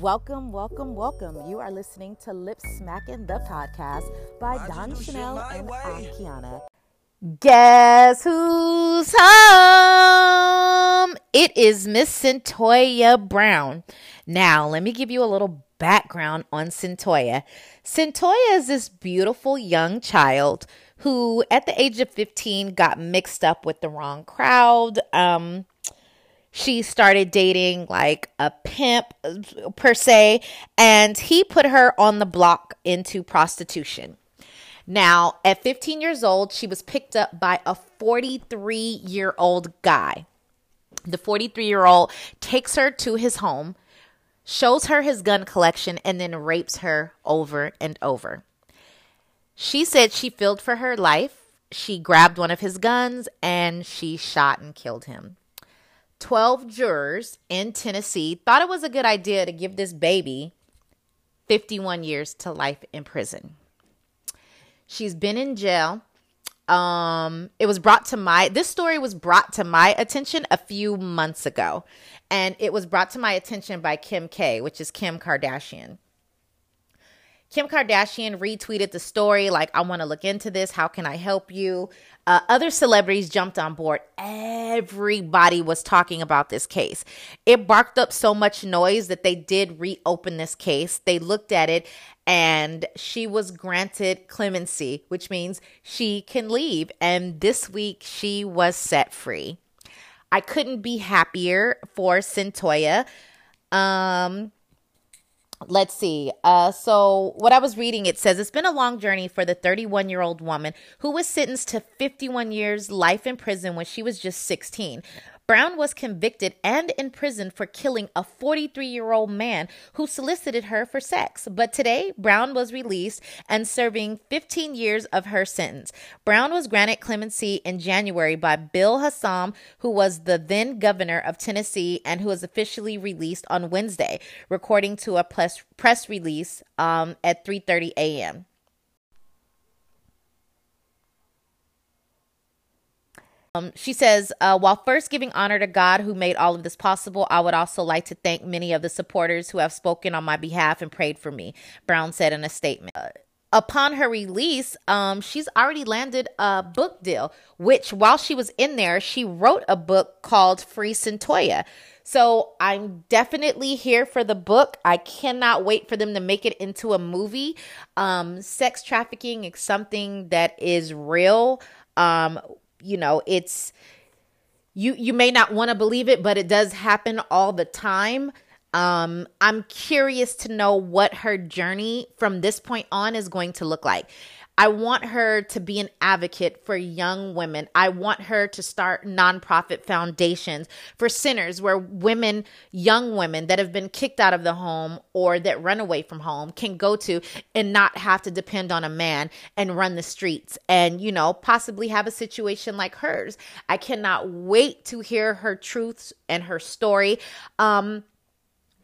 Welcome, welcome, welcome. You are listening to Lip Smacking the podcast by Dawn Channell and Akiana. Guess who's home? It is Miss Cyntoia Brown. Now, let me give you a little background on Cyntoia. Cyntoia is this beautiful young child who, at the age of 15, got mixed up with the wrong crowd. Um, she started dating like a pimp uh, per se, and he put her on the block into prostitution. Now, at 15 years old, she was picked up by a 43 year old guy. The 43 year old takes her to his home, shows her his gun collection, and then rapes her over and over. She said she filled for her life. She grabbed one of his guns and she shot and killed him. 12 jurors in Tennessee thought it was a good idea to give this baby 51 years to life in prison. She's been in jail. Um, it was brought to my this story was brought to my attention a few months ago, and it was brought to my attention by Kim K, which is Kim Kardashian. Kim Kardashian retweeted the story like, I want to look into this. How can I help you? Uh, other celebrities jumped on board. Everybody was talking about this case. It barked up so much noise that they did reopen this case. They looked at it and she was granted clemency, which means she can leave. And this week she was set free. I couldn't be happier for Cyntoia. Um, Let's see. Uh, so, what I was reading, it says it's been a long journey for the 31 year old woman who was sentenced to 51 years life in prison when she was just 16. Brown was convicted and imprisoned for killing a 43 year old man who solicited her for sex. But today, Brown was released and serving 15 years of her sentence. Brown was granted clemency in January by Bill Haslam, who was the then governor of Tennessee and who was officially released on Wednesday, recording to a press, press release um, at 3:30 a.m. Um, she says, uh, while first giving honor to God who made all of this possible, I would also like to thank many of the supporters who have spoken on my behalf and prayed for me, Brown said in a statement. Uh, upon her release, um, she's already landed a book deal, which while she was in there, she wrote a book called Free Cyntoia. So I'm definitely here for the book. I cannot wait for them to make it into a movie. Um, sex trafficking is something that is real. Um, you know, it's you you may not want to believe it, but it does happen all the time. Um, I'm curious to know what her journey from this point on is going to look like. I want her to be an advocate for young women. I want her to start nonprofit foundations for sinners where women, young women that have been kicked out of the home or that run away from home can go to and not have to depend on a man and run the streets and, you know, possibly have a situation like hers. I cannot wait to hear her truths and her story. Um,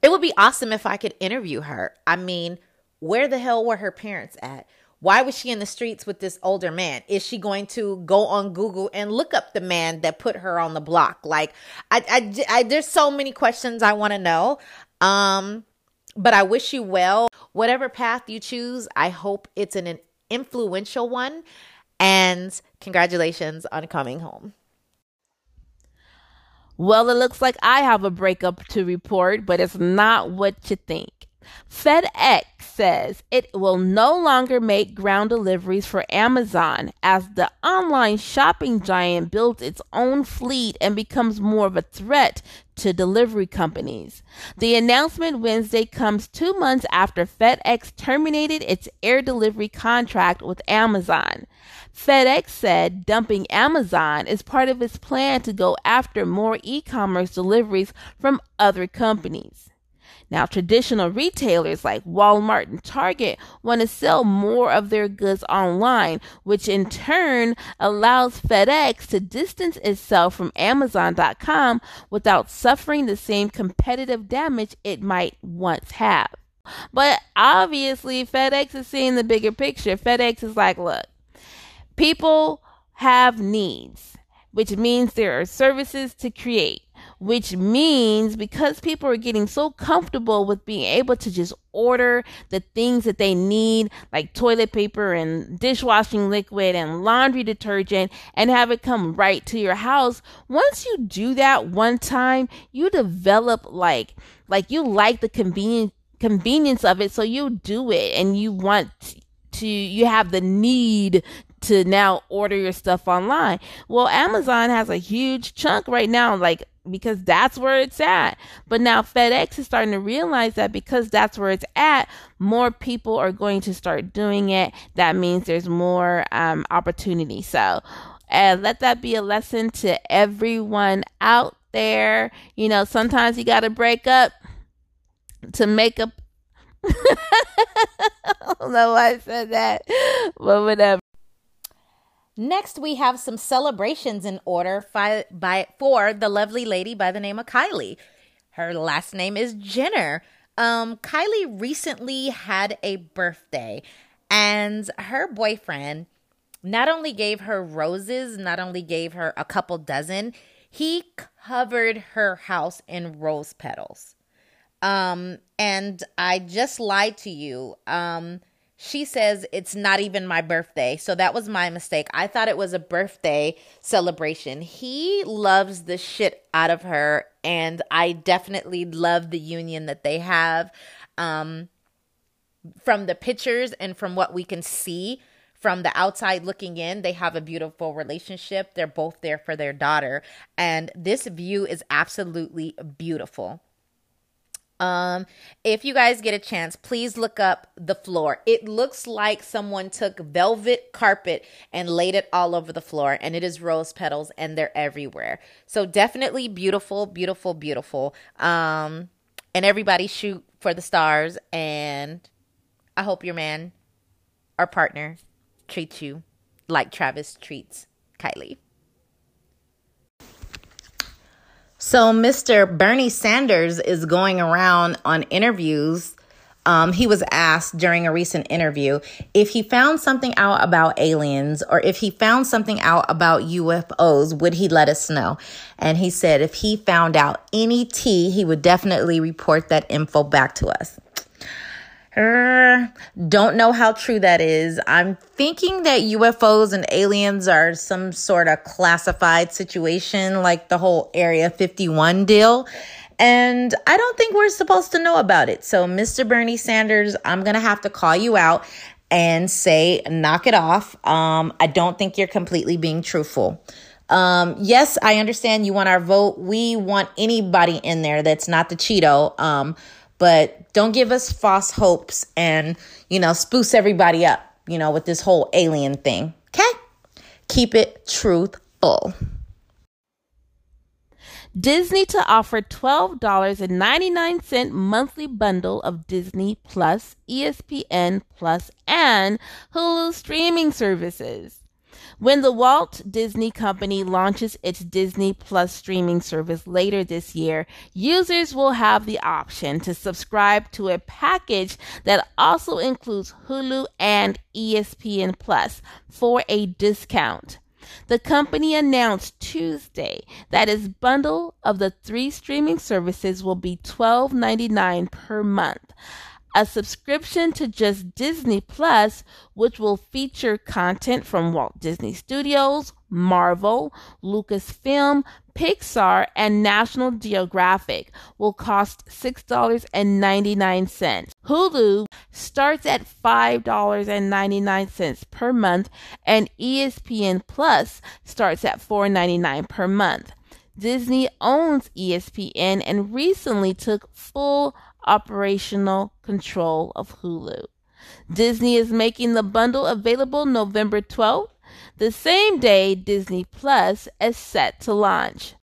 it would be awesome if I could interview her. I mean, where the hell were her parents at? Why was she in the streets with this older man? Is she going to go on Google and look up the man that put her on the block? Like, I, I, I there's so many questions I want to know. Um, but I wish you well. Whatever path you choose, I hope it's an influential one. And congratulations on coming home. Well, it looks like I have a breakup to report, but it's not what you think. FedEx says it will no longer make ground deliveries for Amazon as the online shopping giant builds its own fleet and becomes more of a threat to delivery companies. The announcement Wednesday comes two months after FedEx terminated its air delivery contract with Amazon. FedEx said dumping Amazon is part of its plan to go after more e commerce deliveries from other companies. Now, traditional retailers like Walmart and Target want to sell more of their goods online, which in turn allows FedEx to distance itself from Amazon.com without suffering the same competitive damage it might once have. But obviously, FedEx is seeing the bigger picture. FedEx is like, look, people have needs, which means there are services to create which means because people are getting so comfortable with being able to just order the things that they need, like toilet paper and dishwashing liquid and laundry detergent, and have it come right to your house. Once you do that one time, you develop like like you like the convenience convenience of it, so you do it, and you want to you have the need to now order your stuff online. Well, Amazon has a huge chunk right now, like because that's where it's at. But now FedEx is starting to realize that because that's where it's at, more people are going to start doing it. That means there's more um, opportunity. So, uh, let that be a lesson to everyone out there. You know, sometimes you got to break up to make up. I don't know why I said that, but whatever. Next, we have some celebrations in order fi- by, for the lovely lady by the name of Kylie. Her last name is Jenner. Um, Kylie recently had a birthday, and her boyfriend not only gave her roses, not only gave her a couple dozen, he covered her house in rose petals. Um, and I just lied to you. Um, she says it's not even my birthday. So that was my mistake. I thought it was a birthday celebration. He loves the shit out of her, and I definitely love the union that they have. Um, from the pictures and from what we can see from the outside looking in, they have a beautiful relationship. They're both there for their daughter, and this view is absolutely beautiful. Um, if you guys get a chance, please look up the floor. It looks like someone took velvet carpet and laid it all over the floor, and it is rose petals, and they're everywhere. So definitely beautiful, beautiful, beautiful. Um, and everybody shoot for the stars, and I hope your man our partner treats you like Travis treats Kylie. So, Mr. Bernie Sanders is going around on interviews. Um, he was asked during a recent interview if he found something out about aliens or if he found something out about UFOs, would he let us know? And he said if he found out any tea, he would definitely report that info back to us. Uh, don't know how true that is. I'm thinking that UFOs and aliens are some sort of classified situation, like the whole Area 51 deal. And I don't think we're supposed to know about it. So, Mr. Bernie Sanders, I'm going to have to call you out and say, knock it off. Um, I don't think you're completely being truthful. Um, yes, I understand you want our vote. We want anybody in there that's not the Cheeto. Um, but don't give us false hopes and, you know, spruce everybody up, you know, with this whole alien thing. Okay? Keep it truthful. Disney to offer $12.99 monthly bundle of Disney Plus, ESPN Plus, and Hulu streaming services. When the Walt Disney Company launches its Disney Plus streaming service later this year, users will have the option to subscribe to a package that also includes Hulu and ESPN Plus for a discount. The company announced Tuesday that its bundle of the three streaming services will be $12.99 per month a subscription to just Disney Plus, which will feature content from Walt Disney Studios, Marvel, Lucasfilm, Pixar, and National Geographic, will cost $6.99. Hulu starts at $5.99 per month, and ESPN Plus starts at $4.99 per month. Disney owns ESPN and recently took full operational control of Hulu. Disney is making the bundle available November 12th, the same day Disney Plus is set to launch.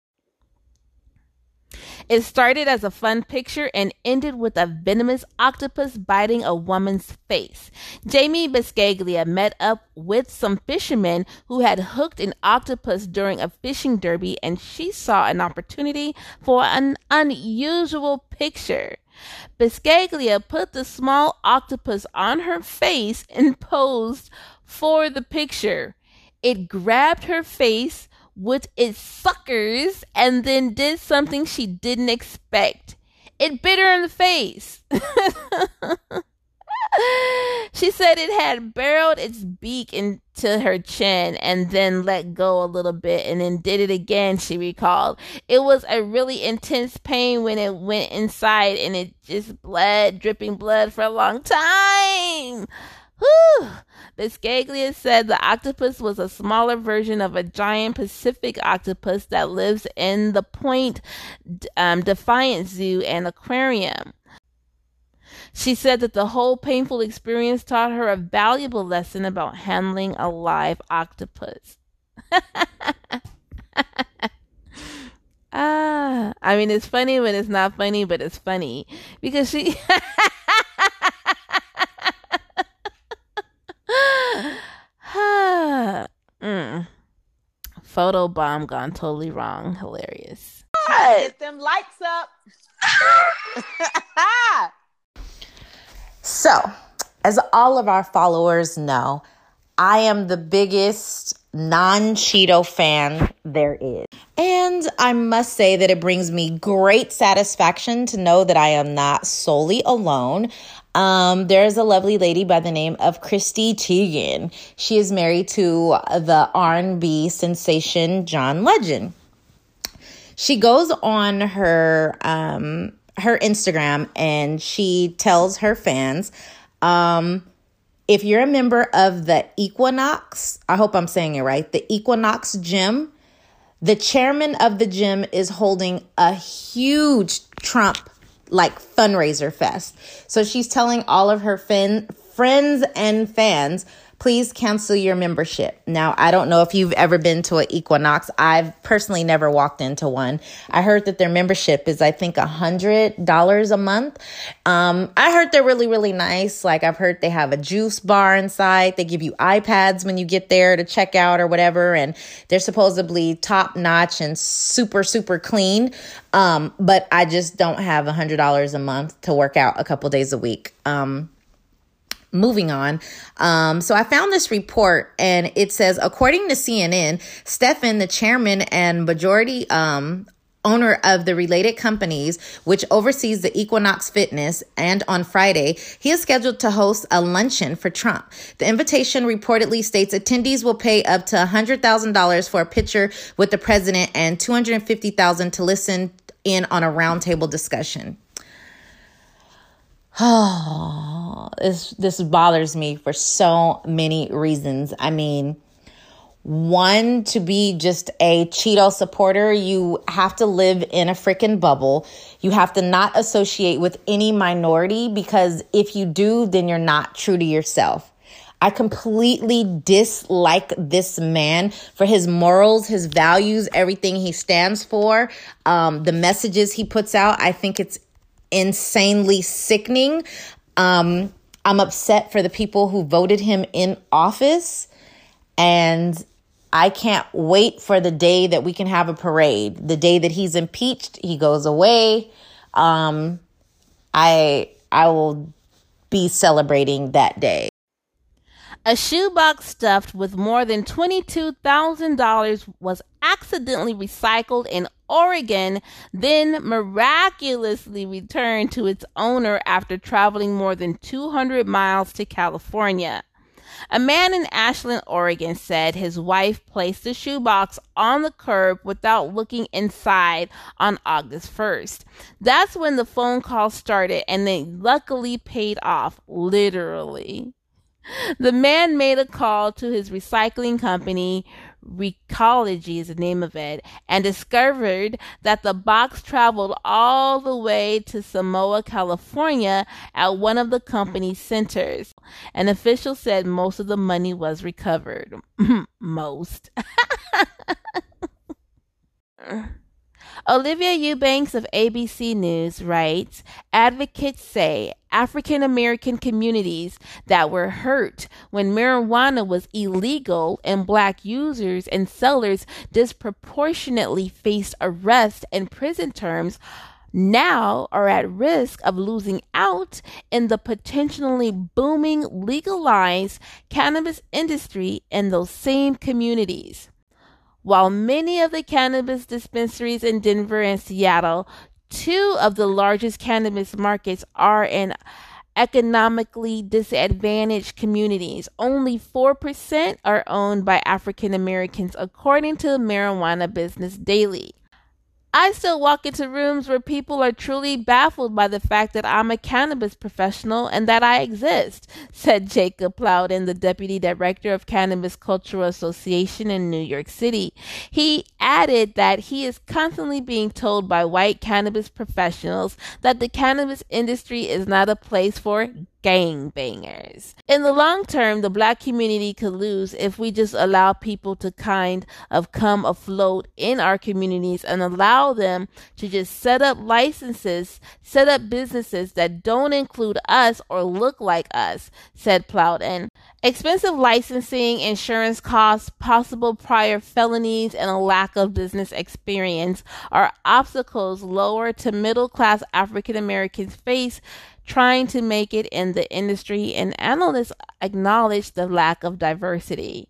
It started as a fun picture and ended with a venomous octopus biting a woman's face. Jamie Bisceglia met up with some fishermen who had hooked an octopus during a fishing derby and she saw an opportunity for an unusual picture. Bisceglia put the small octopus on her face and posed for the picture. It grabbed her face with its suckers and then did something she didn't expect. It bit her in the face. she said it had barreled its beak into her chin and then let go a little bit and then did it again, she recalled. It was a really intense pain when it went inside and it just bled, dripping blood for a long time. Whew. Bisceglia said the octopus was a smaller version of a giant Pacific octopus that lives in the Point um, Defiance Zoo and Aquarium. She said that the whole painful experience taught her a valuable lesson about handling a live octopus. ah, I mean, it's funny when it's not funny, but it's funny because she. mm. Photo bomb gone totally wrong. Hilarious. Get them likes up. So, as all of our followers know, I am the biggest non Cheeto fan there is. And I must say that it brings me great satisfaction to know that I am not solely alone. Um, there's a lovely lady by the name of Chrissy Teigen. She is married to the R&B sensation John Legend. She goes on her um, her Instagram and she tells her fans, um, if you're a member of the Equinox, I hope I'm saying it right, the Equinox Gym, the chairman of the gym is holding a huge Trump like fundraiser fest. So she's telling all of her fin- friends and fans please cancel your membership. Now, I don't know if you've ever been to an Equinox. I've personally never walked into one. I heard that their membership is, I think, a hundred dollars a month. Um, I heard they're really, really nice. Like I've heard they have a juice bar inside. They give you iPads when you get there to check out or whatever, and they're supposedly top notch and super, super clean. Um, but I just don't have a hundred dollars a month to work out a couple days a week. Um, moving on. Um, so I found this report and it says, according to CNN, Stephan, the chairman and majority um, owner of the related companies, which oversees the Equinox Fitness, and on Friday, he is scheduled to host a luncheon for Trump. The invitation reportedly states attendees will pay up to $100,000 for a picture with the president and 250,000 to listen in on a roundtable discussion. Oh, this this bothers me for so many reasons. I mean, one to be just a Cheeto supporter, you have to live in a freaking bubble. You have to not associate with any minority because if you do, then you're not true to yourself. I completely dislike this man for his morals, his values, everything he stands for, um, the messages he puts out. I think it's insanely sickening. Um, I'm upset for the people who voted him in office. And I can't wait for the day that we can have a parade. The day that he's impeached, he goes away. Um, I I will be celebrating that day. A shoebox stuffed with more than $22,000 was accidentally recycled in Oregon, then miraculously returned to its owner after traveling more than 200 miles to California. A man in Ashland, Oregon said his wife placed the shoebox on the curb without looking inside on August 1st. That's when the phone call started and they luckily paid off, literally. The man made a call to his recycling company, Recology is the name of it, and discovered that the box traveled all the way to Samoa, California at one of the company's centers. An official said most of the money was recovered. most. Olivia Eubanks of ABC News writes Advocates say African American communities that were hurt when marijuana was illegal and black users and sellers disproportionately faced arrest and prison terms now are at risk of losing out in the potentially booming legalized cannabis industry in those same communities. While many of the cannabis dispensaries in Denver and Seattle, two of the largest cannabis markets, are in economically disadvantaged communities. Only 4% are owned by African Americans, according to Marijuana Business Daily. I still walk into rooms where people are truly baffled by the fact that I'm a cannabis professional and that I exist, said Jacob Plowden, the deputy director of Cannabis Cultural Association in New York City. He added that he is constantly being told by white cannabis professionals that the cannabis industry is not a place for gangbangers. In the long term, the black community could lose if we just allow people to kind of come afloat in our communities and allow them to just set up licenses, set up businesses that don't include us or look like us, said Plowden. Expensive licensing, insurance costs, possible prior felonies, and a lack of business experience are obstacles lower to middle class African Americans face trying to make it in the industry, and analysts acknowledge the lack of diversity.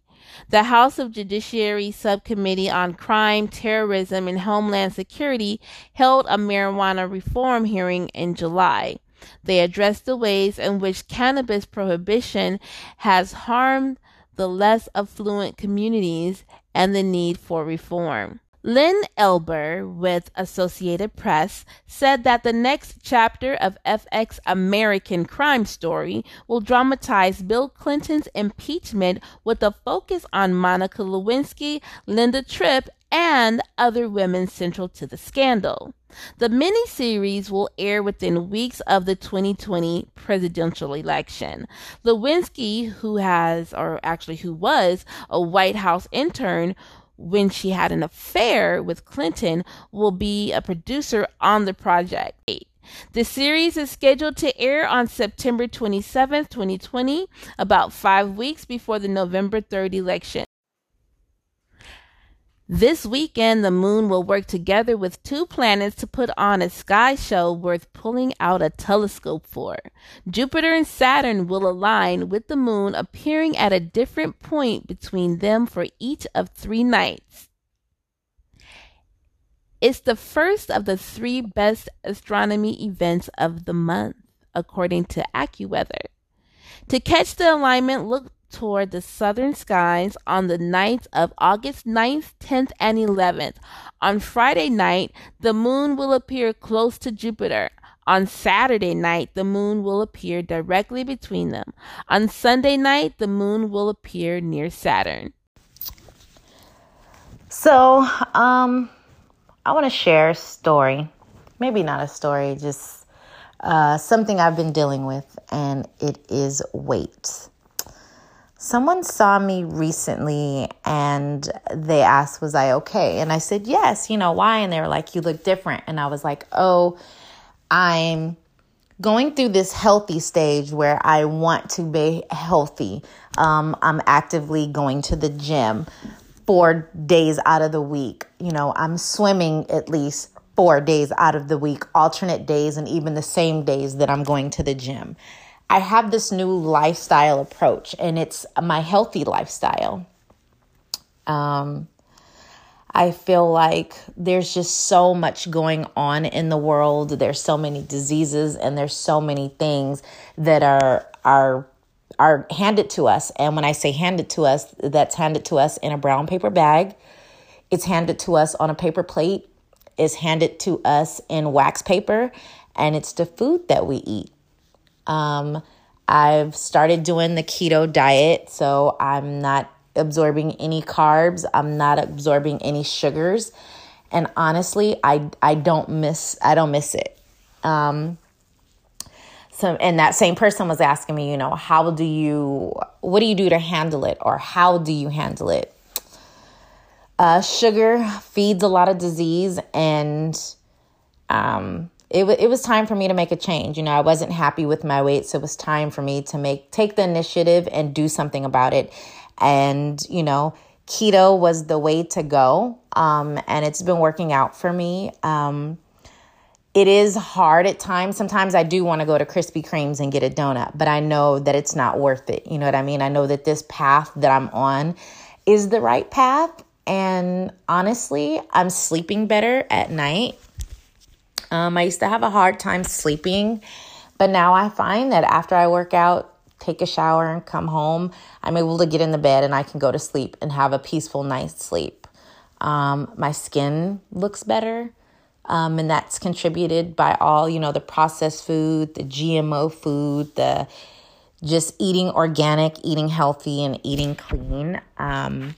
The House of Judiciary Subcommittee on Crime, Terrorism, and Homeland Security held a marijuana reform hearing in July. They addressed the ways in which cannabis prohibition has harmed the less affluent communities and the need for reform. Lynn Elber with Associated Press said that the next chapter of FX American Crime Story will dramatize Bill Clinton's impeachment with a focus on Monica Lewinsky, Linda Tripp, and other women central to the scandal. The miniseries will air within weeks of the 2020 presidential election. Lewinsky, who has, or actually who was, a White House intern, when she had an affair with Clinton will be a producer on the project. The series is scheduled to air on September 27, 2020, about five weeks before the November 3rd election. This weekend, the moon will work together with two planets to put on a sky show worth pulling out a telescope for. Jupiter and Saturn will align with the moon appearing at a different point between them for each of three nights. It's the first of the three best astronomy events of the month, according to AccuWeather. To catch the alignment, look toward the southern skies on the nights of August 9th, 10th, and 11th. On Friday night, the moon will appear close to Jupiter. On Saturday night, the moon will appear directly between them. On Sunday night, the moon will appear near Saturn. So, um, I want to share a story. Maybe not a story, just uh, something I've been dealing with, and it is weight. Someone saw me recently and they asked, Was I okay? And I said, Yes, you know, why? And they were like, You look different. And I was like, Oh, I'm going through this healthy stage where I want to be healthy. Um, I'm actively going to the gym four days out of the week. You know, I'm swimming at least four days out of the week, alternate days, and even the same days that I'm going to the gym. I have this new lifestyle approach, and it's my healthy lifestyle. Um, I feel like there's just so much going on in the world. There's so many diseases, and there's so many things that are are are handed to us. And when I say handed to us, that's handed to us in a brown paper bag. It's handed to us on a paper plate. It's handed to us in wax paper, and it's the food that we eat. Um, I've started doing the keto diet, so I'm not absorbing any carbs. I'm not absorbing any sugars, and honestly, I I don't miss I don't miss it. Um, so, and that same person was asking me, you know, how do you, what do you do to handle it, or how do you handle it? Uh, sugar feeds a lot of disease, and um, it, w- it was time for me to make a change. You know, I wasn't happy with my weight, so it was time for me to make take the initiative and do something about it. And you know, keto was the way to go, um, and it's been working out for me. Um, it is hard at times. Sometimes I do want to go to Krispy Kremes and get a donut, but I know that it's not worth it. You know what I mean? I know that this path that I'm on is the right path. And honestly, I'm sleeping better at night. Um, I used to have a hard time sleeping, but now I find that after I work out, take a shower, and come home, I'm able to get in the bed and I can go to sleep and have a peaceful night's sleep. Um, my skin looks better. Um, and that's contributed by all, you know, the processed food, the GMO food, the just eating organic, eating healthy, and eating clean. Um,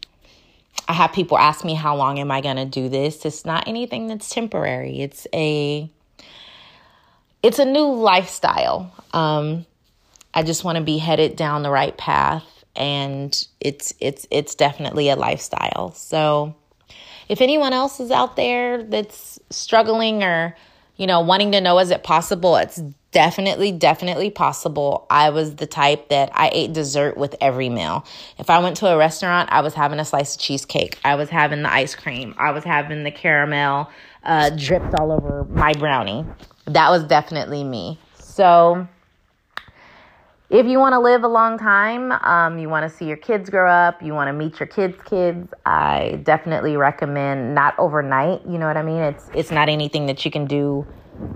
I have people ask me how long am I going to do this? It's not anything that's temporary. It's a it's a new lifestyle. Um, I just want to be headed down the right path and it's it's it's definitely a lifestyle. So if anyone else is out there that's struggling or you know wanting to know is it possible, it's definitely, definitely possible. I was the type that I ate dessert with every meal. If I went to a restaurant, I was having a slice of cheesecake. I was having the ice cream. I was having the caramel uh, dripped all over my brownie. That was definitely me. So, if you want to live a long time, um, you want to see your kids grow up, you want to meet your kids' kids, I definitely recommend not overnight. You know what I mean? It's it's not anything that you can do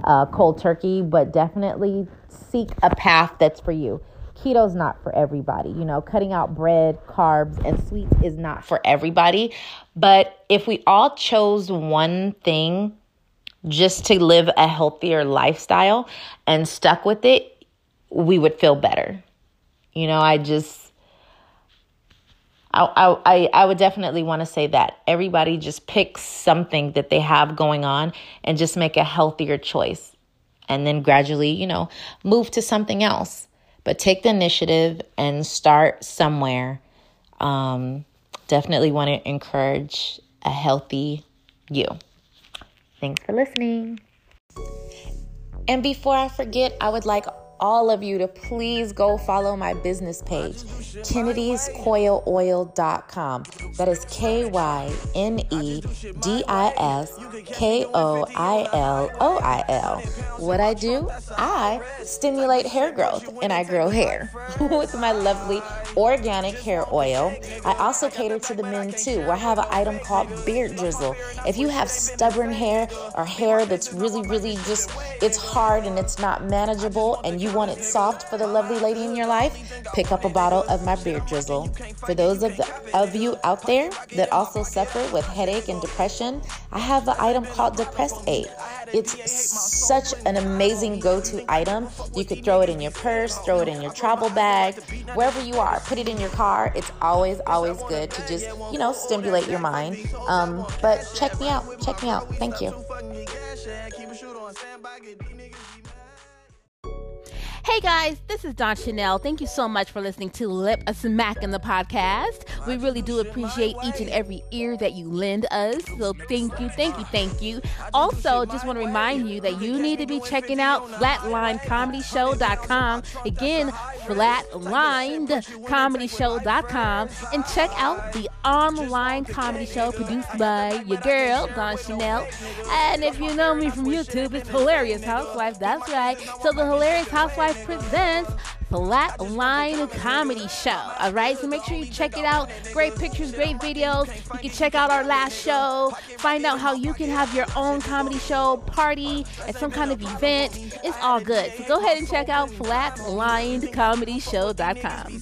uh, cold turkey, but definitely seek a path that's for you. Keto's not for everybody. You know, cutting out bread, carbs, and sweets is not for everybody. But if we all chose one thing just to live a healthier lifestyle and stuck with it, we would feel better. You know, I just I, I, I would definitely want to say that everybody just picks something that they have going on and just make a healthier choice. And then gradually, you know, move to something else. But take the initiative and start somewhere. Um, definitely want to encourage a healthy you. Thanks for listening. And before I forget, I would like all of you to please go follow my business page, KynedysKoiloil.com. That is K Y N E D I S K O I L O I L. What I do, I stimulate hair growth and I grow hair with my lovely organic hair oil. I also cater to the men too, where I have an item called Beard Drizzle. If you have stubborn hair or hair that's really, really just, it's hard and it's not manageable and you you want it soft for the lovely lady in your life, pick up a bottle of my beard drizzle. For those of, the, of you out there that also suffer with headache and depression, I have an item called Depress Aid. It's such an amazing go to item. You could throw it in your purse, throw it in your travel bag, wherever you are, put it in your car. It's always, always good to just, you know, stimulate your mind. Um, but check me out. Check me out. Thank you. Hey guys, this is Dawn Channell. Thank you so much for listening to Lip a Smack in the podcast. We really do appreciate each and every ear that you lend us. So thank you, thank you, thank you. Also, just want to remind you that you need to be checking out flatlinecomedyshow.com. Again, flatlinecomedyshow.com and check out the online comedy show produced by your girl, Dawn Channell. And if you know me from YouTube, it's Hilarious Housewife. That's right. So the Hilarious Housewife Live presents Flatline Comedy Show. All right, so make sure you check it out. Great pictures, great videos. You can check out our last show, find out how you can have your own comedy show, party at some kind of event. It's all good. So go ahead and check out flatlinecomedyshow.com.